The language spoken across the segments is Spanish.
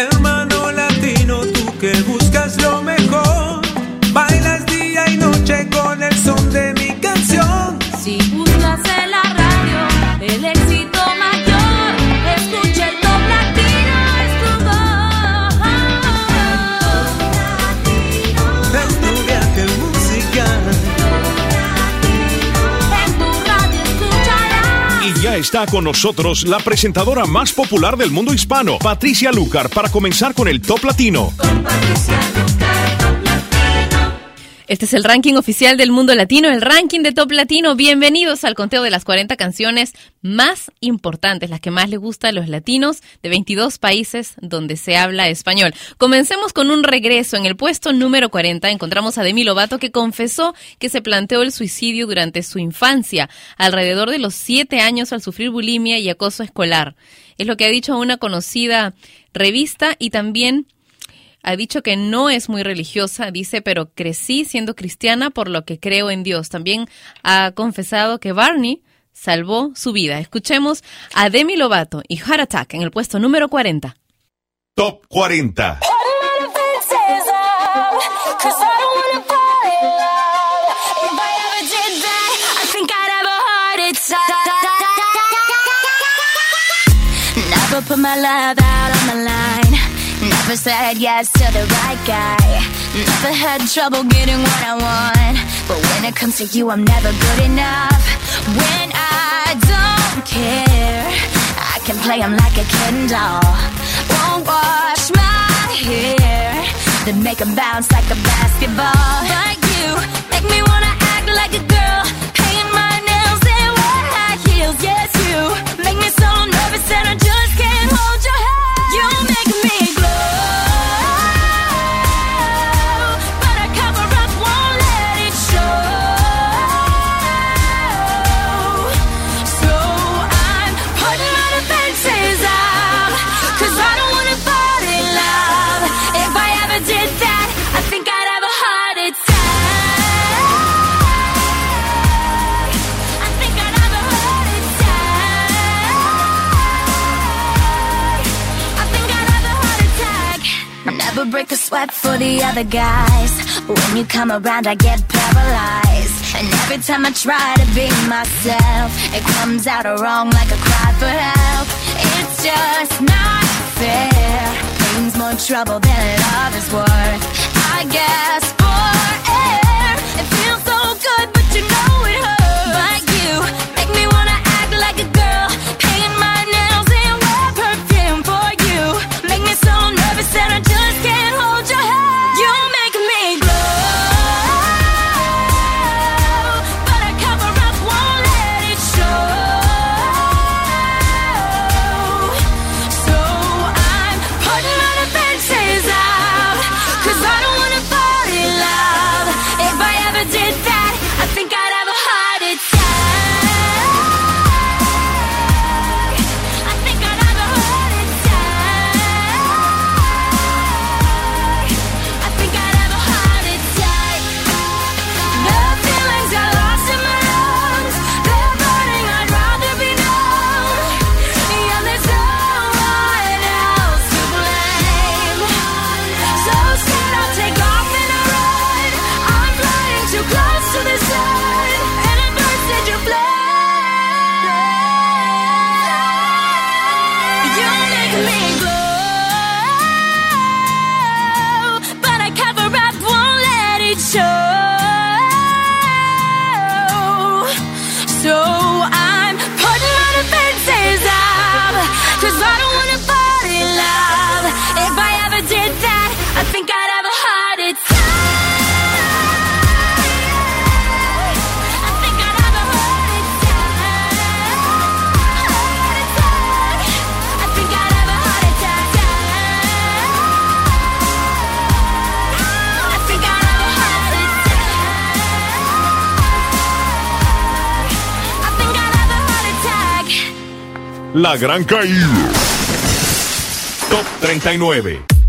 Hermano con nosotros la presentadora más popular del mundo hispano, Patricia Lucar, para comenzar con el Top Latino. Este es el ranking oficial del mundo latino, el ranking de Top Latino. Bienvenidos al conteo de las 40 canciones más importantes, las que más les gusta a los latinos de 22 países donde se habla español. Comencemos con un regreso. En el puesto número 40 encontramos a Demi Lovato que confesó que se planteó el suicidio durante su infancia, alrededor de los 7 años al sufrir bulimia y acoso escolar. Es lo que ha dicho una conocida revista y también ha dicho que no es muy religiosa, dice, pero crecí siendo cristiana por lo que creo en Dios. También ha confesado que Barney salvó su vida. Escuchemos a Demi Lovato y Heart Attack en el puesto número 40. Top 40. Never put my love out on the line. Never said yes to the right guy. Never had trouble getting what I want. But when it comes to you, I'm never good enough. When I don't care, I can play 'em like a Ken doll. Won't wash my hair, then make 'em bounce like a basketball. But you make me wanna act like a girl, Sweat for the other guys. When you come around, I get paralyzed. And every time I try to be myself, it comes out wrong like a cry for help. It's just not fair. Pain's more trouble than love is worth. I guess for air, it feels so good, but you know La Gran Caída. Top 39.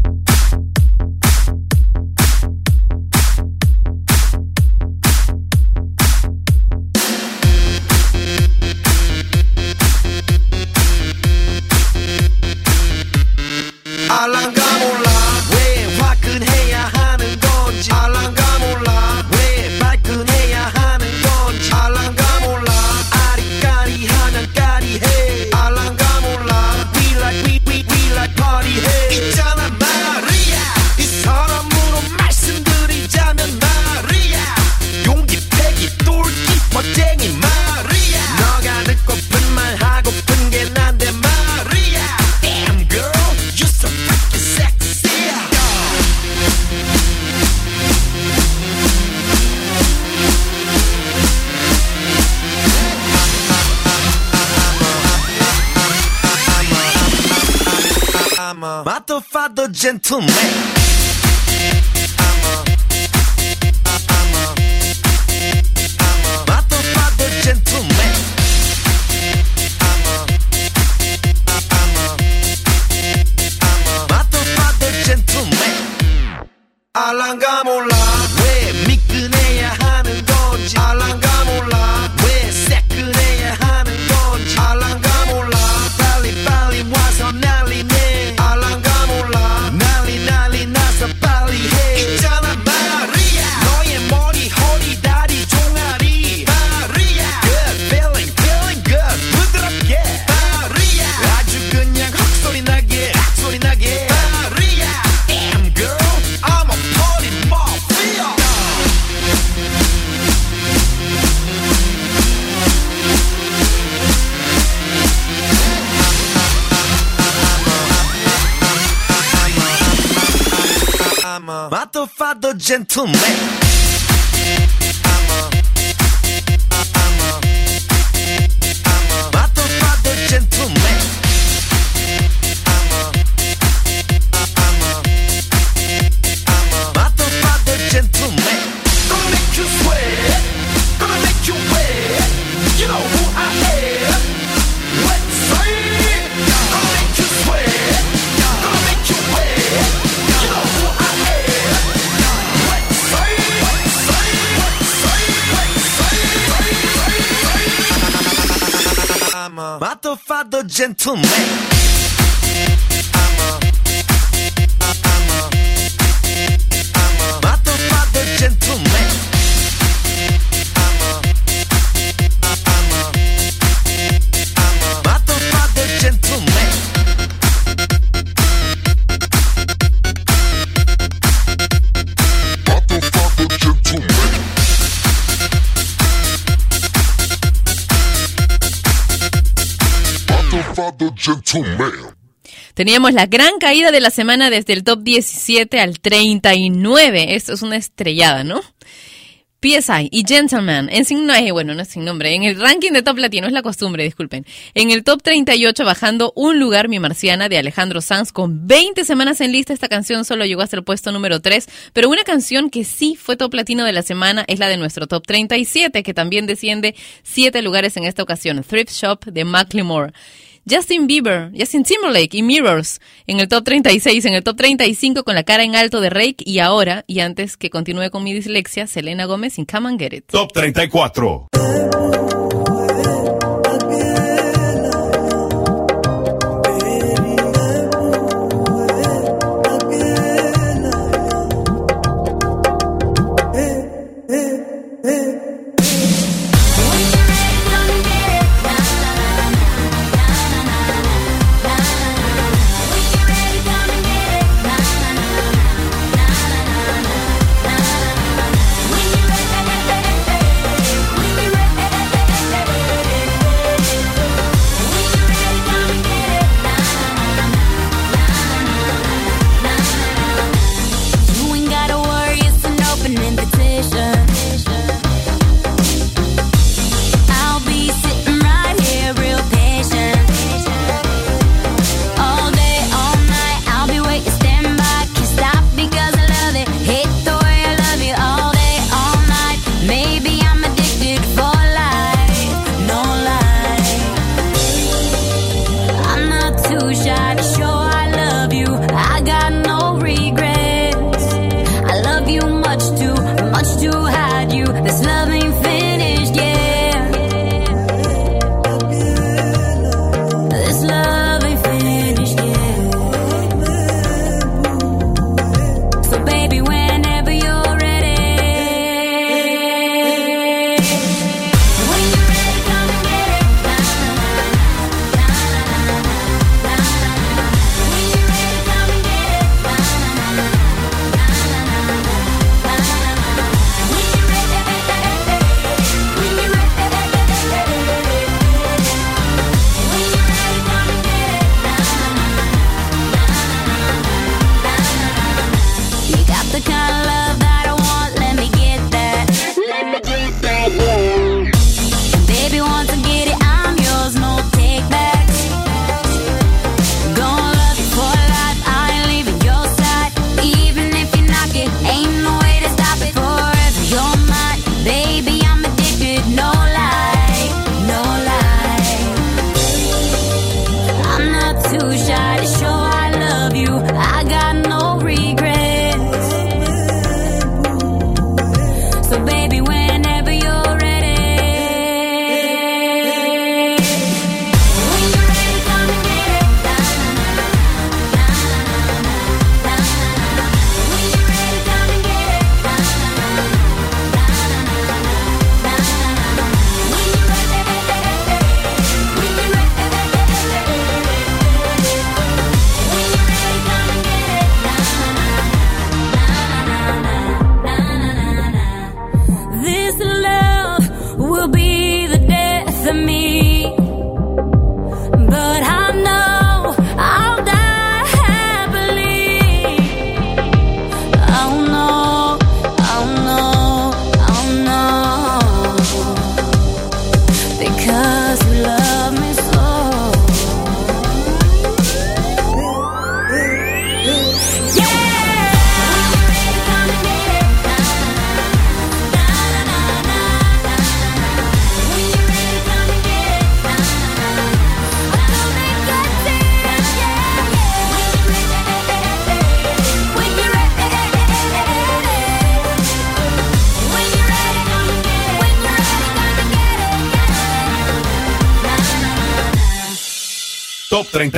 Gentleman. Gentleman. I'm a motherfucker gentleman. Teníamos la gran caída de la semana desde el top 17 al 39. Esto es una estrellada, ¿no? PSI y Gentleman, en sin, eh, bueno, no es sin nombre, en el ranking de top latino, es la costumbre, disculpen. En el top 38, bajando un lugar, Mi Marciana, de Alejandro Sanz, con 20 semanas en lista, esta canción solo llegó hasta el puesto número 3, pero una canción que sí fue top latino de la semana es la de nuestro top 37, que también desciende 7 lugares en esta ocasión, Thrift Shop de Macklemore. Justin Bieber, Justin Timberlake y Mirrors en el top 36, en el top 35 con la cara en alto de Rake y ahora, y antes que continúe con mi dislexia, Selena Gómez sin Come and Get It. Top 34.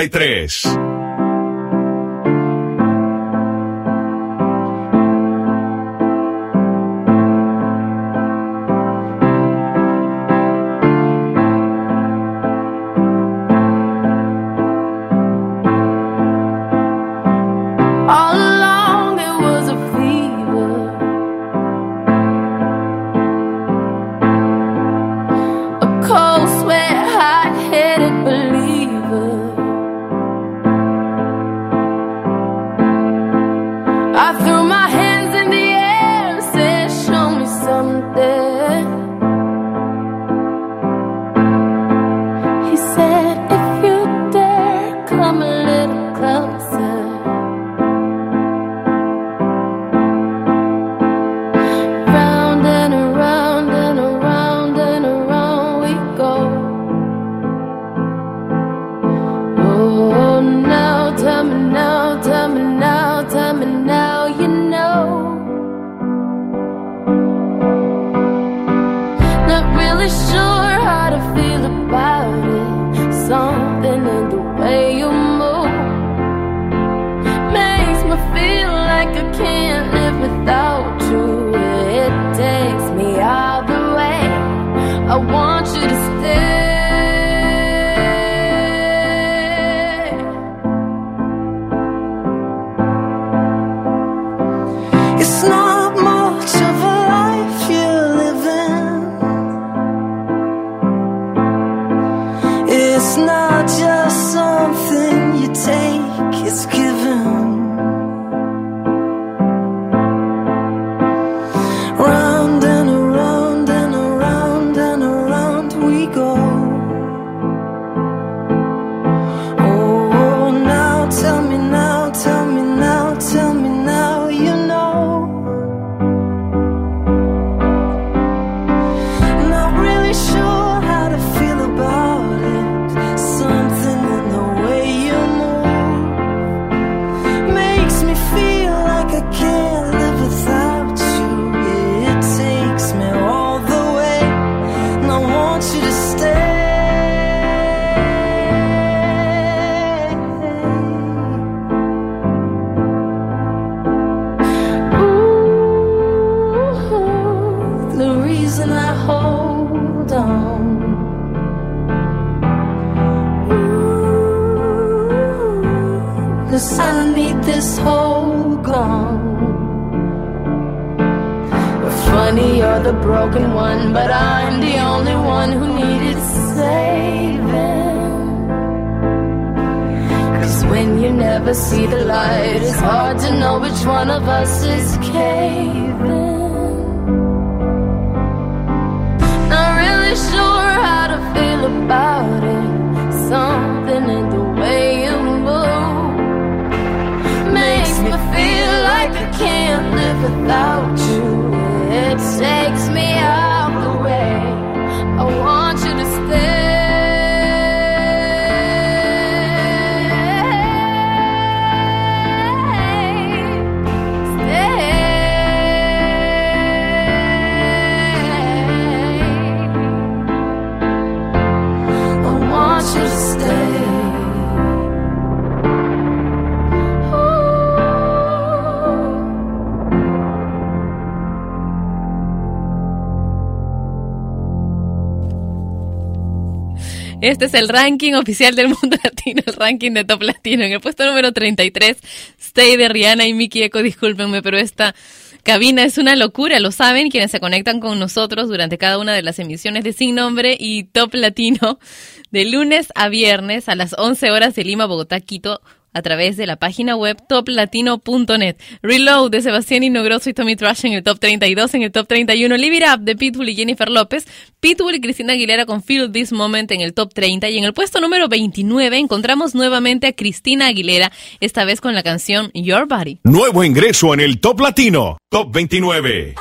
33. Este es el ranking oficial del mundo latino, el ranking de top latino. En el puesto número 33, Stay de Rihanna y Miki Eco. Discúlpenme, pero esta cabina es una locura, lo saben quienes se conectan con nosotros durante cada una de las emisiones de Sin Nombre y Top Latino de lunes a viernes a las 11 horas de Lima, Bogotá, Quito, a través de la página web toplatino.net. Reload de Sebastián Inogroso y Tommy Trash en el top 32, en el top 31. Live It Up de Pitbull y Jennifer López. Pitbull y Cristina Aguilera con Feel This Moment en el top 30. Y en el puesto número 29 encontramos nuevamente a Cristina Aguilera, esta vez con la canción Your Body. Nuevo ingreso en el top latino, top 29.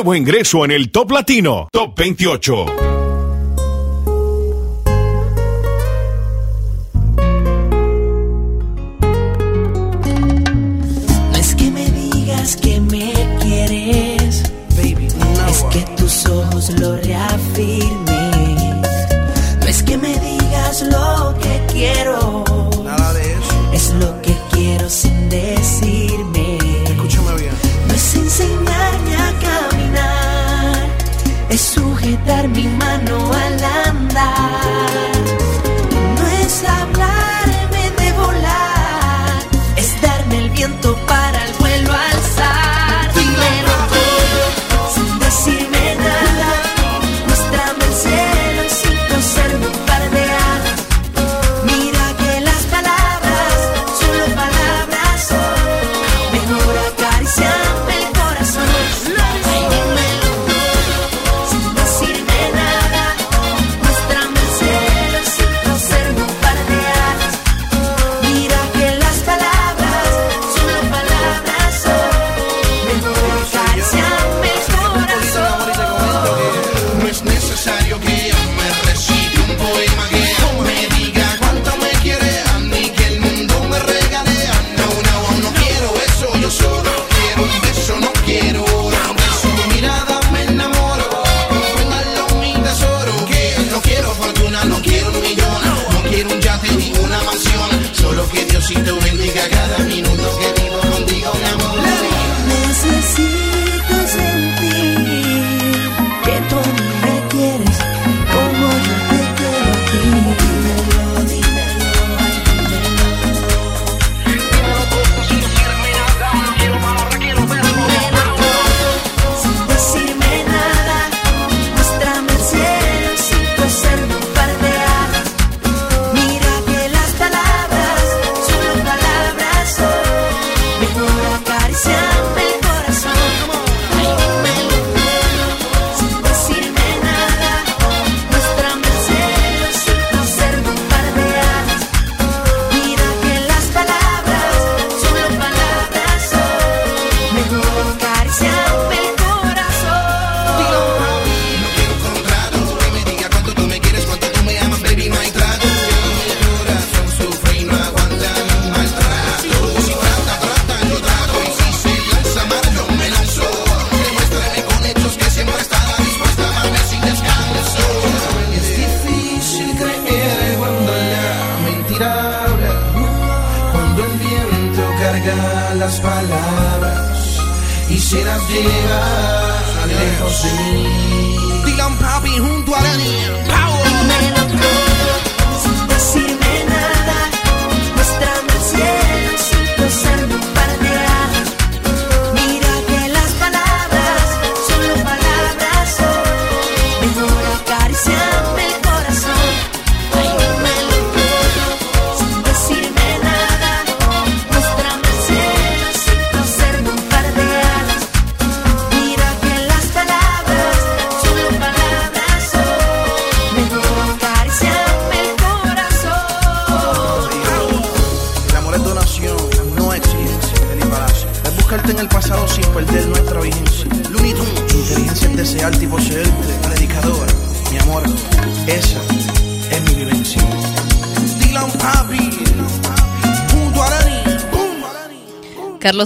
Nuevo ingreso en el Top Latino, Top 28.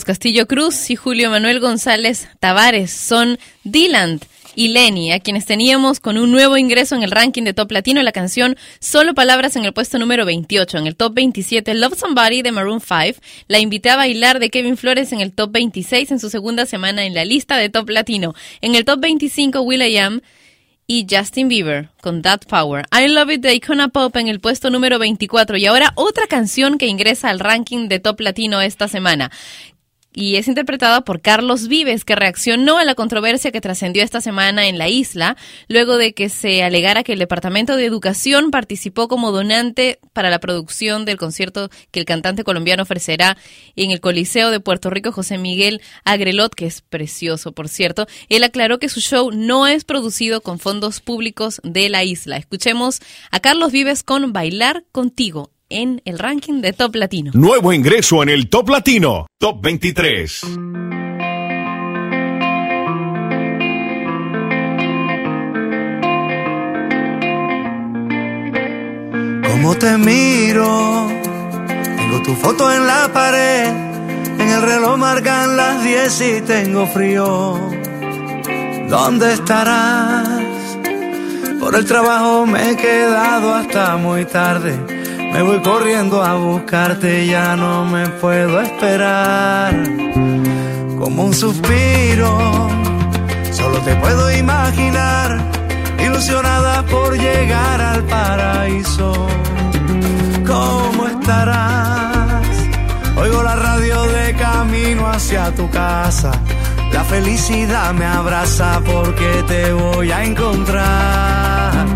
Castillo Cruz y Julio Manuel González Tavares. Son Dylan y Lenny, a quienes teníamos con un nuevo ingreso en el ranking de Top Latino, la canción Solo Palabras en el puesto número 28, en el Top 27 Love Somebody de Maroon 5, la invité a bailar de Kevin Flores en el Top 26 en su segunda semana en la lista de Top Latino, en el Top 25 Will.i.am y Justin Bieber con That Power. I Love It de Icona Pop en el puesto número 24 y ahora otra canción que ingresa al ranking de Top Latino esta semana. Y es interpretada por Carlos Vives, que reaccionó a la controversia que trascendió esta semana en la isla, luego de que se alegara que el Departamento de Educación participó como donante para la producción del concierto que el cantante colombiano ofrecerá en el Coliseo de Puerto Rico, José Miguel Agrelot, que es precioso, por cierto. Él aclaró que su show no es producido con fondos públicos de la isla. Escuchemos a Carlos Vives con Bailar Contigo en el ranking de Top Latino. Nuevo ingreso en el Top Latino, Top 23. Cómo te miro, tengo tu foto en la pared, en el reloj marcan las 10 y tengo frío. ¿Dónde estarás? Por el trabajo me he quedado hasta muy tarde. Me voy corriendo a buscarte, ya no me puedo esperar. Como un suspiro, solo te puedo imaginar, ilusionada por llegar al paraíso. ¿Cómo estarás? Oigo la radio de camino hacia tu casa. La felicidad me abraza porque te voy a encontrar.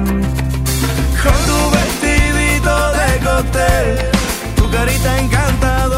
Con cóctel, tu carita encantadora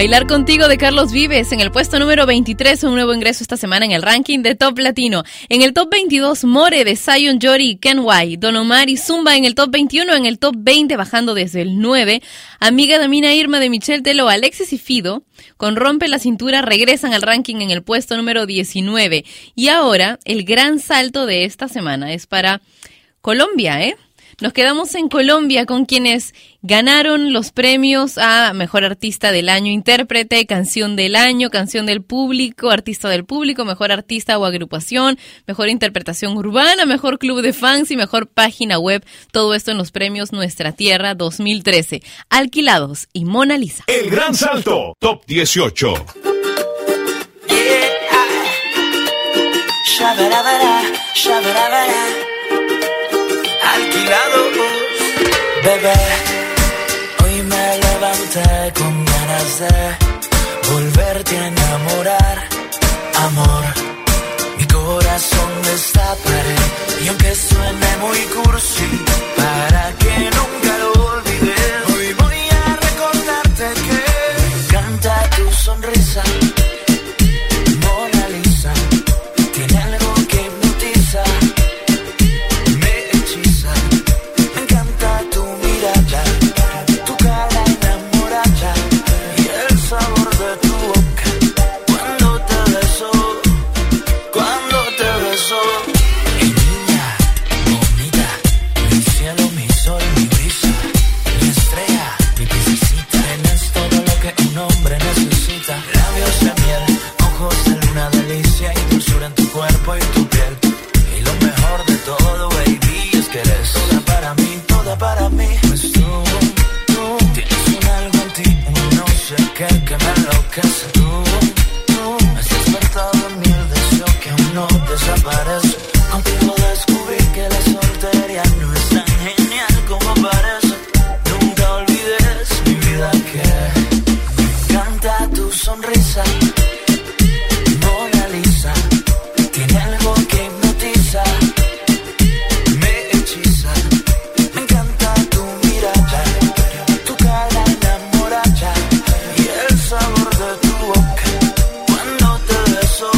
Bailar contigo de Carlos Vives en el puesto número 23, un nuevo ingreso esta semana en el ranking de Top Latino. En el top 22, More de Zion Jory Ken White. Don Omar y Zumba en el top 21, en el top 20 bajando desde el 9. Amiga de Mina Irma de Michelle Telo, Alexis y Fido con Rompe la Cintura regresan al ranking en el puesto número 19. Y ahora el gran salto de esta semana es para Colombia, ¿eh? Nos quedamos en Colombia con quienes ganaron los premios a Mejor Artista del Año, Intérprete, Canción del Año, Canción del Público, Artista del Público, Mejor Artista o Agrupación, Mejor Interpretación Urbana, Mejor Club de Fans y Mejor Página Web. Todo esto en los premios Nuestra Tierra 2013. Alquilados y Mona Lisa. El Gran Salto, Top 18. Shabarabara, bebé. Hoy me levanté con ganas de volverte a enamorar, amor. Mi corazón destaparé y aunque suene muy cursi, para que nunca lo olvides. Hoy voy a recordarte que me encanta tu sonrisa. Cuando te beso,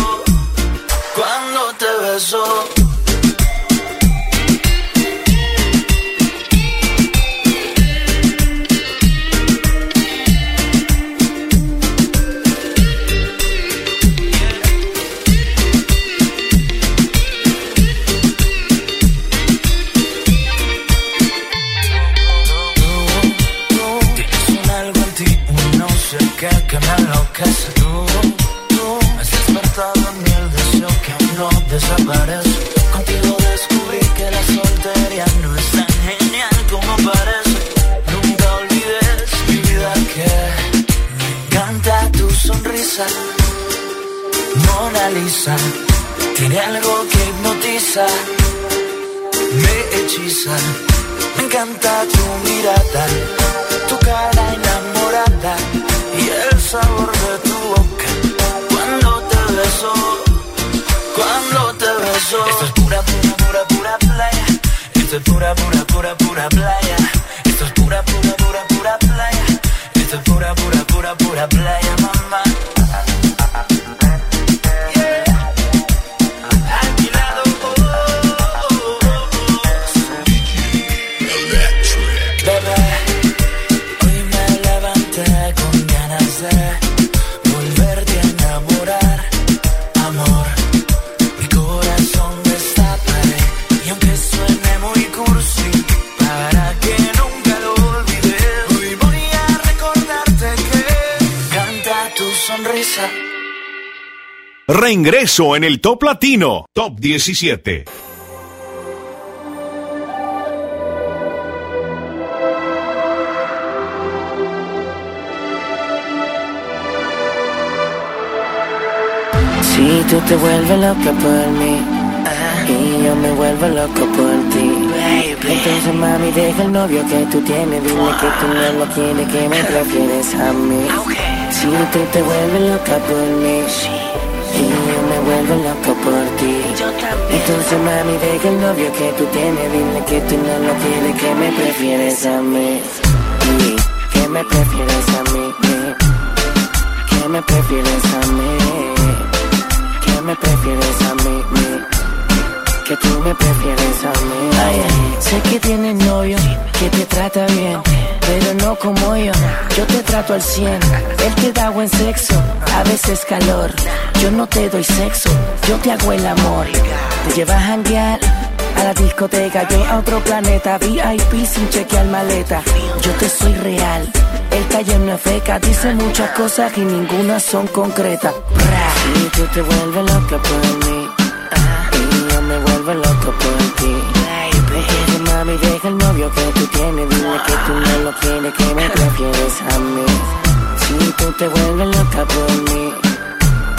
cuando te beso. Tiene algo que hipnotiza, me hechiza. Me encanta tu mirada, tu cara enamorada y el sabor de tu boca cuando te beso, cuando te beso. Esto es pura, pura, pura, pura playa. Esto es pura, pura, pura, pura playa. Esto es pura, pura, pura, pura playa. Esto es pura, pura, pura, pura playa, Reingreso en el Top Latino, Top 17. Si tú te vuelves loca por mí y yo me vuelvo loco por ti. Entonces mami deja el novio que tú tienes, dile que tú no lo quieres, que me prefieres a mí. Si tú te vuelves loca por mí y yo me vuelvo loco por ti. Entonces mami deja el novio que tú tienes, dile que tú no lo quieres, que me prefieres a mí. Que me prefieres a mí. prefieres a mí? ¿Qué me prefieres a mí? mí? Que tú me prefieres a mí. Ay, ay, sé que tienes novio, que te trata bien, pero no como yo. Yo te trato al 100, él te da buen sexo, a veces calor. Yo no te doy sexo, yo te hago el amor. Te llevas a janguear a la discoteca, yo a otro planeta, VIP sin chequear maleta. Yo te soy real, el calle no es feca, dice muchas cosas y ninguna son concretas. Y tú te vuelves loca por mí, vuelvo por ti. Mami, deja el novio que tú tienes, dile que tú no lo quieres, que me prefieres a mí. Si tú te vuelves loca por mí,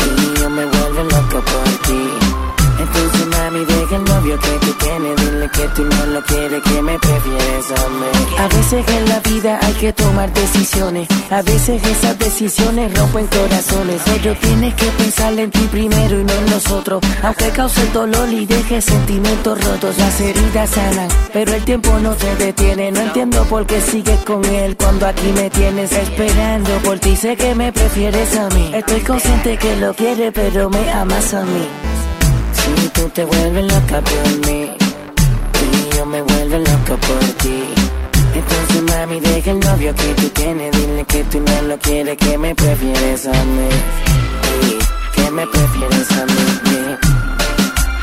y yo me vuelvo loco por ti. Entonces mami deja el novio que tú tienes. Dile que tú no lo quieres, que me prefieres a mí A veces en la vida hay que tomar decisiones. A veces esas decisiones rompen corazones. Pero tienes que pensar en ti primero y no en nosotros Aunque cause dolor y deje sentimientos rotos Las heridas sanan, pero el tiempo no te detiene. No entiendo por qué sigues con él cuando aquí me tienes esperando por ti. Sé que me prefieres a mí. Estoy consciente que lo quieres pero me amas a mí tú te vuelves loca por mí y yo me vuelvo loco por ti. Entonces mami deja el novio que tú tienes, dile que tú no lo quieres, que me prefieres a mí. Que me prefieres a mí.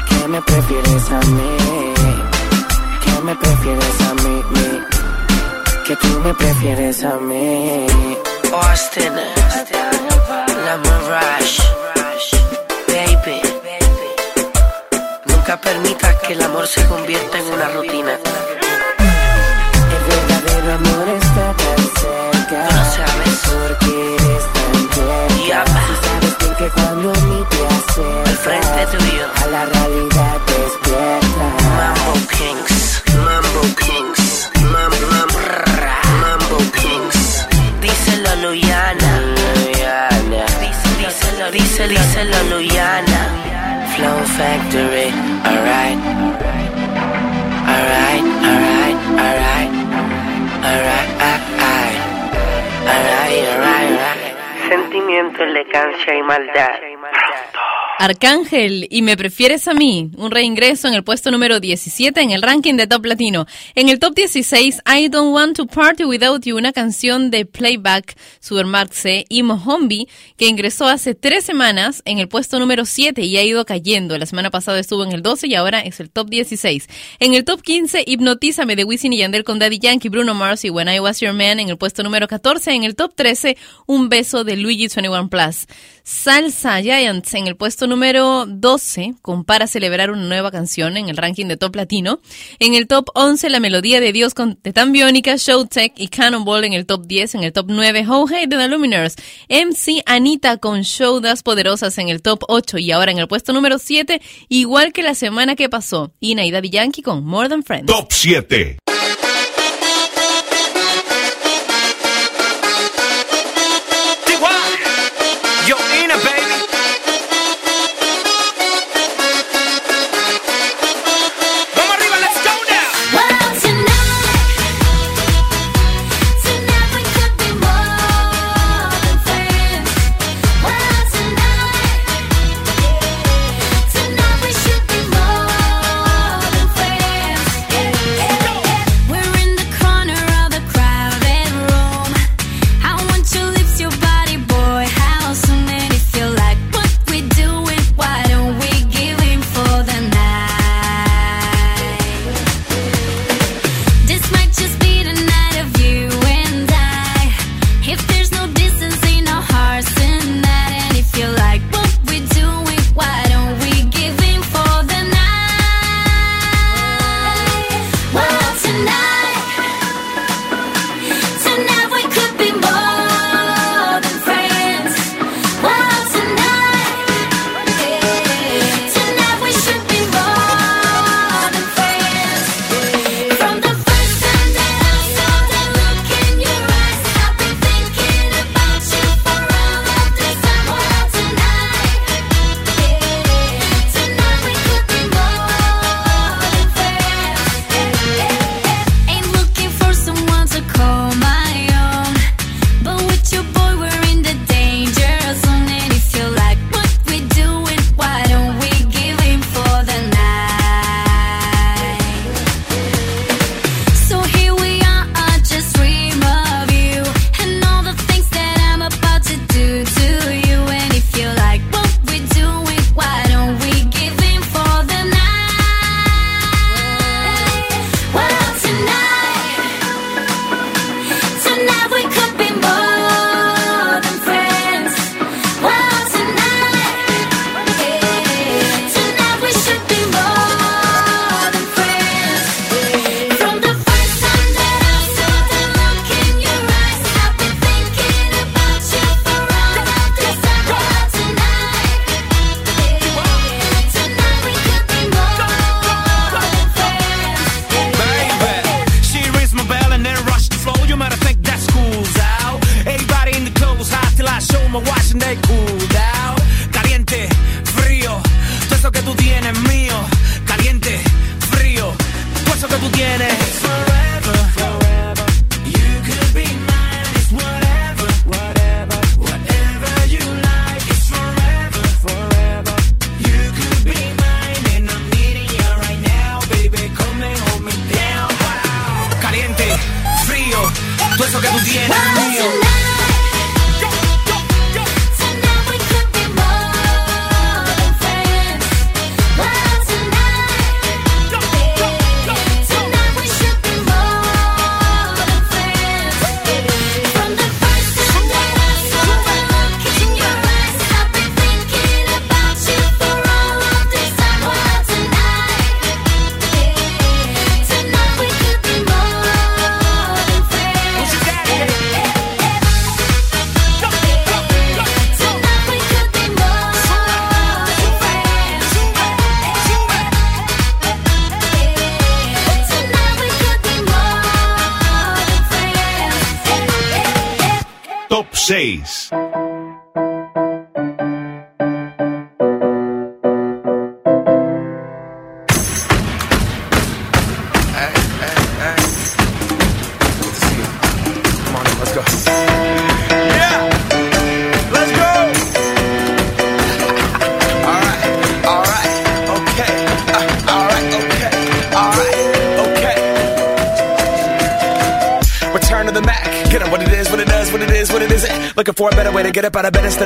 Que me prefieres a mí. Que me prefieres a mí. Que tú me prefieres a mí. Austin, la Mirage, Nunca permitas que el amor se convierta en una rutina. El verdadero amor está tan cerca. No sabes por qué eres tan tierna. Tú sabes bien que cuando a mí te acercas, al frente tuyo, a la realidad despierta. Mambo Kings, Mambo Kings, Mam, mam, rrra, Mambo Kings. Díselo, Luyana. Luyana. Díselo, díselo, díselo, Luyana. Flow Factory, alright. Alright, alright, alright. Alright, alright. Alright, alright, alright. Sentimiento, elegancia y maldad. Arcángel y Me Prefieres a mí, un reingreso en el puesto número 17 en el ranking de Top Latino. En el top 16, I Don't Want to Party Without You, una canción de Playback, Supermarxe y Mohombi, que ingresó hace tres semanas en el puesto número 7 y ha ido cayendo. La semana pasada estuvo en el 12 y ahora es el top 16. En el top 15, Hipnotízame de Wisin y Yandel con Daddy Yankee, Bruno Mars y When I Was Your Man en el puesto número 14. En el top 13, Un Beso de Luigi 21 Plus. Salsa Giants en el puesto número 12, con Para celebrar una nueva canción en el ranking de Top Latino. En el top 11, La Melodía de Dios con Tetan Biónica, Showtech y Cannonball en el top 10. En el top 9, How Hey de The Luminers. MC Anita con Show Das Poderosas en el top 8. Y ahora en el puesto número 7, igual que la semana que pasó, Ina y Daddy Yankee con More Than Friends. Top 7.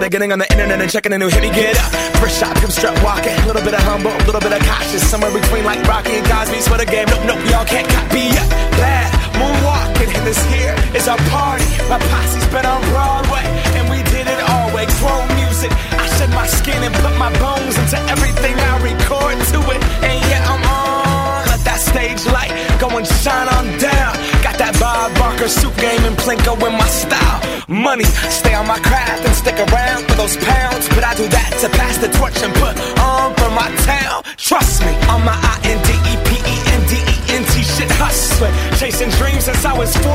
Getting on the internet and checking a new hit. Me get up. First shot, come strut walking. A little bit of humble, a little bit of cautious. Somewhere between like Rocky and Cosby's for the game. Nope, nope, y'all can't copy yet. Bad moonwalking, and this here is our party. My posse's been on Broadway, and we did it all way. Chrome music. I shed my skin and put my bones into everything I record to it. And yeah, I'm on. Let that stage light go and shine on down. Got that Bob Barker suit game and Plinko in my style. Money, stay on my craft and stick around for those pounds. But I do that to pass the torch and put on for my town. Trust me, on my I N D E P E N D E N T shit hustling. Chasing dreams since I was 14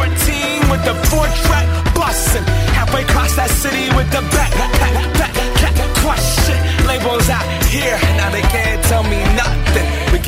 with the four track busting. Halfway across that city with the back, back, back, back, crush shit. Labels out here,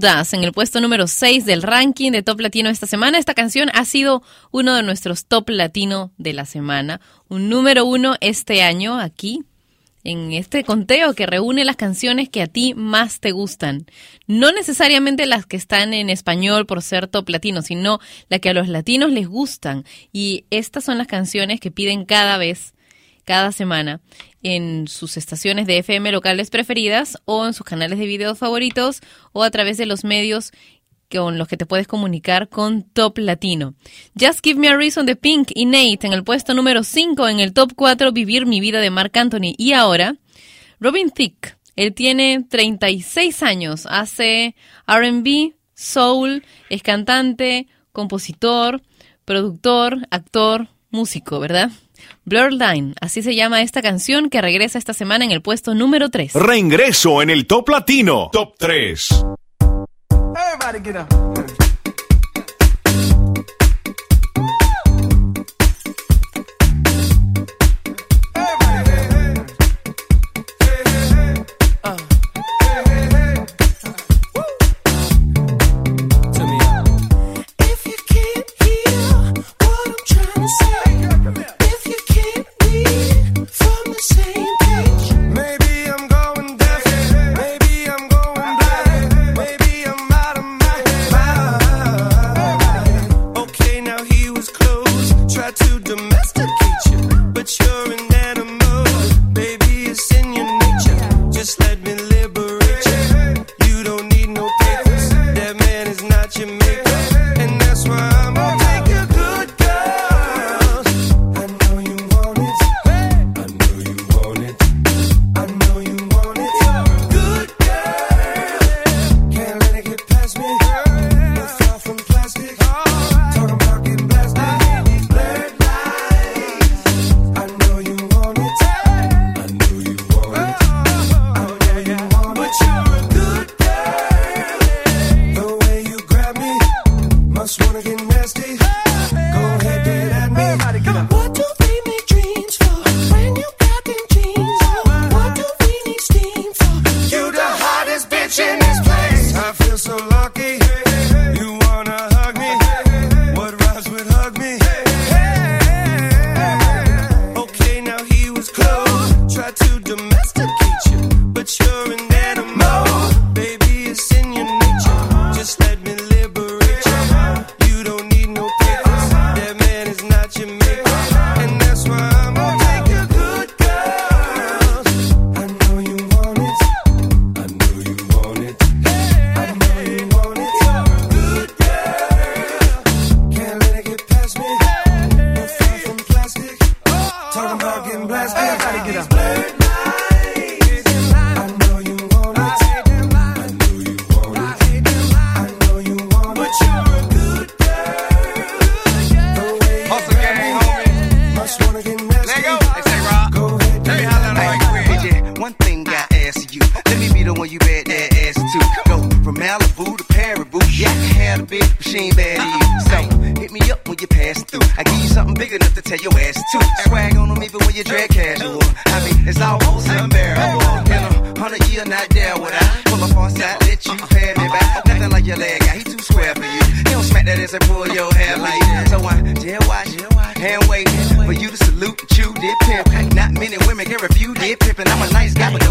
En el puesto número 6 del ranking de Top Latino esta semana. Esta canción ha sido uno de nuestros Top Latino de la semana. Un número uno este año aquí en este conteo que reúne las canciones que a ti más te gustan. No necesariamente las que están en español por ser top latino, sino las que a los latinos les gustan. Y estas son las canciones que piden cada vez, cada semana, en sus estaciones de FM locales preferidas o en sus canales de videos favoritos o a través de los medios con los que te puedes comunicar con Top Latino. Just Give Me a Reason de Pink y Nate en el puesto número 5 en el top 4 Vivir mi vida de Mark Anthony. Y ahora, Robin Thicke. Él tiene 36 años, hace RB, soul, es cantante, compositor, productor, actor, músico, ¿verdad? Blurred Line, así se llama esta canción que regresa esta semana en el puesto número 3. Reingreso en el Top Latino. Top 3. Everybody get up.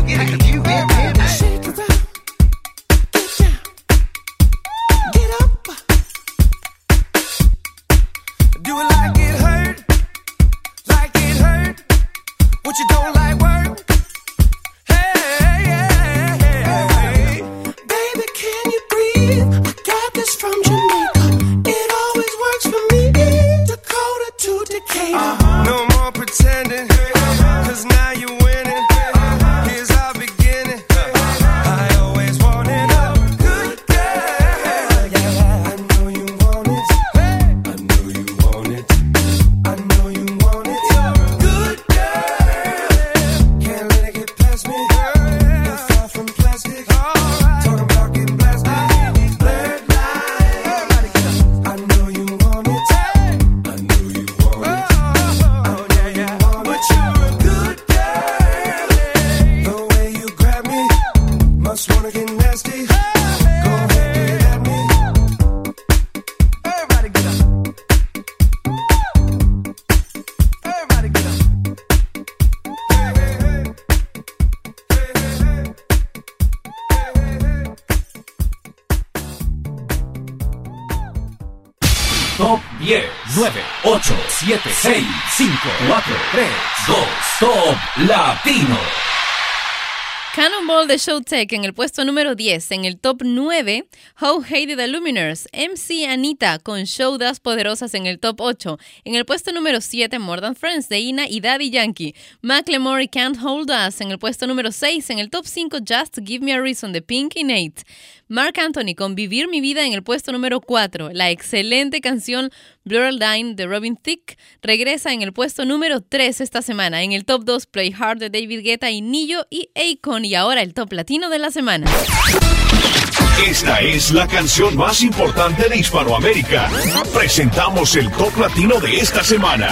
Yeah, Cannonball de Showtech en el puesto número 10. En el top 9, How Hated the Luminers. MC Anita con Show Das Poderosas en el top 8. En el puesto número 7, More Than Friends de Ina y Daddy Yankee. Macklemore Can't Hold Us en el puesto número 6. En el top 5, Just Give Me a Reason de Pink y Nate. Mark Anthony con Vivir mi vida en el puesto número 4. La excelente canción Bluraldine de Robin Thicke regresa en el puesto número 3 esta semana. En el top 2, Play Hard de David Guetta y Nillo y Akon. Y ahora el top latino de la semana. Esta es la canción más importante de Hispanoamérica. Presentamos el top latino de esta semana.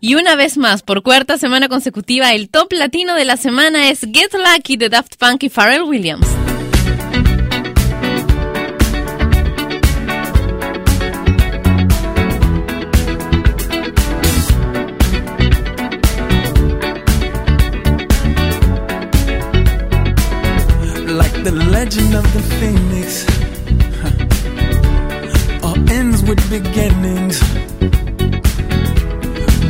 Y una vez más, por cuarta semana consecutiva, el top latino de la semana es Get Lucky de Daft Punk y Pharrell Williams. like the legend of the phoenix. All ends with beginnings.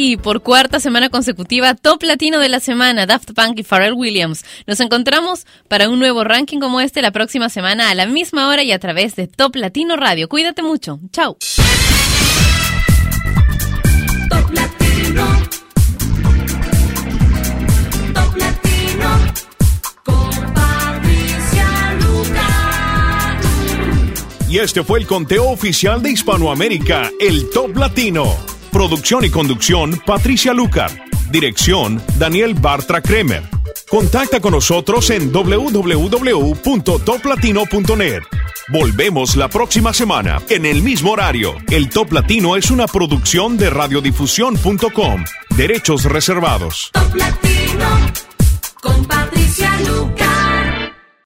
Lucky por cuarta semana consecutiva, top latino de la semana, Daft Punk y Pharrell Williams. Nos encontramos para un nuevo ranking como este la próxima semana a la misma hora y a través de Top Latino Radio. Cuídate mucho. Chao. Top Latino. Top Latino. Y este fue el conteo oficial de Hispanoamérica, el Top Latino. Producción y conducción, Patricia Lucar. Dirección, Daniel Bartra Kremer. Contacta con nosotros en www.toplatino.net. Volvemos la próxima semana, en el mismo horario. El Top Latino es una producción de radiodifusión.com. Derechos reservados. Top Latino. Con Patricia Luca.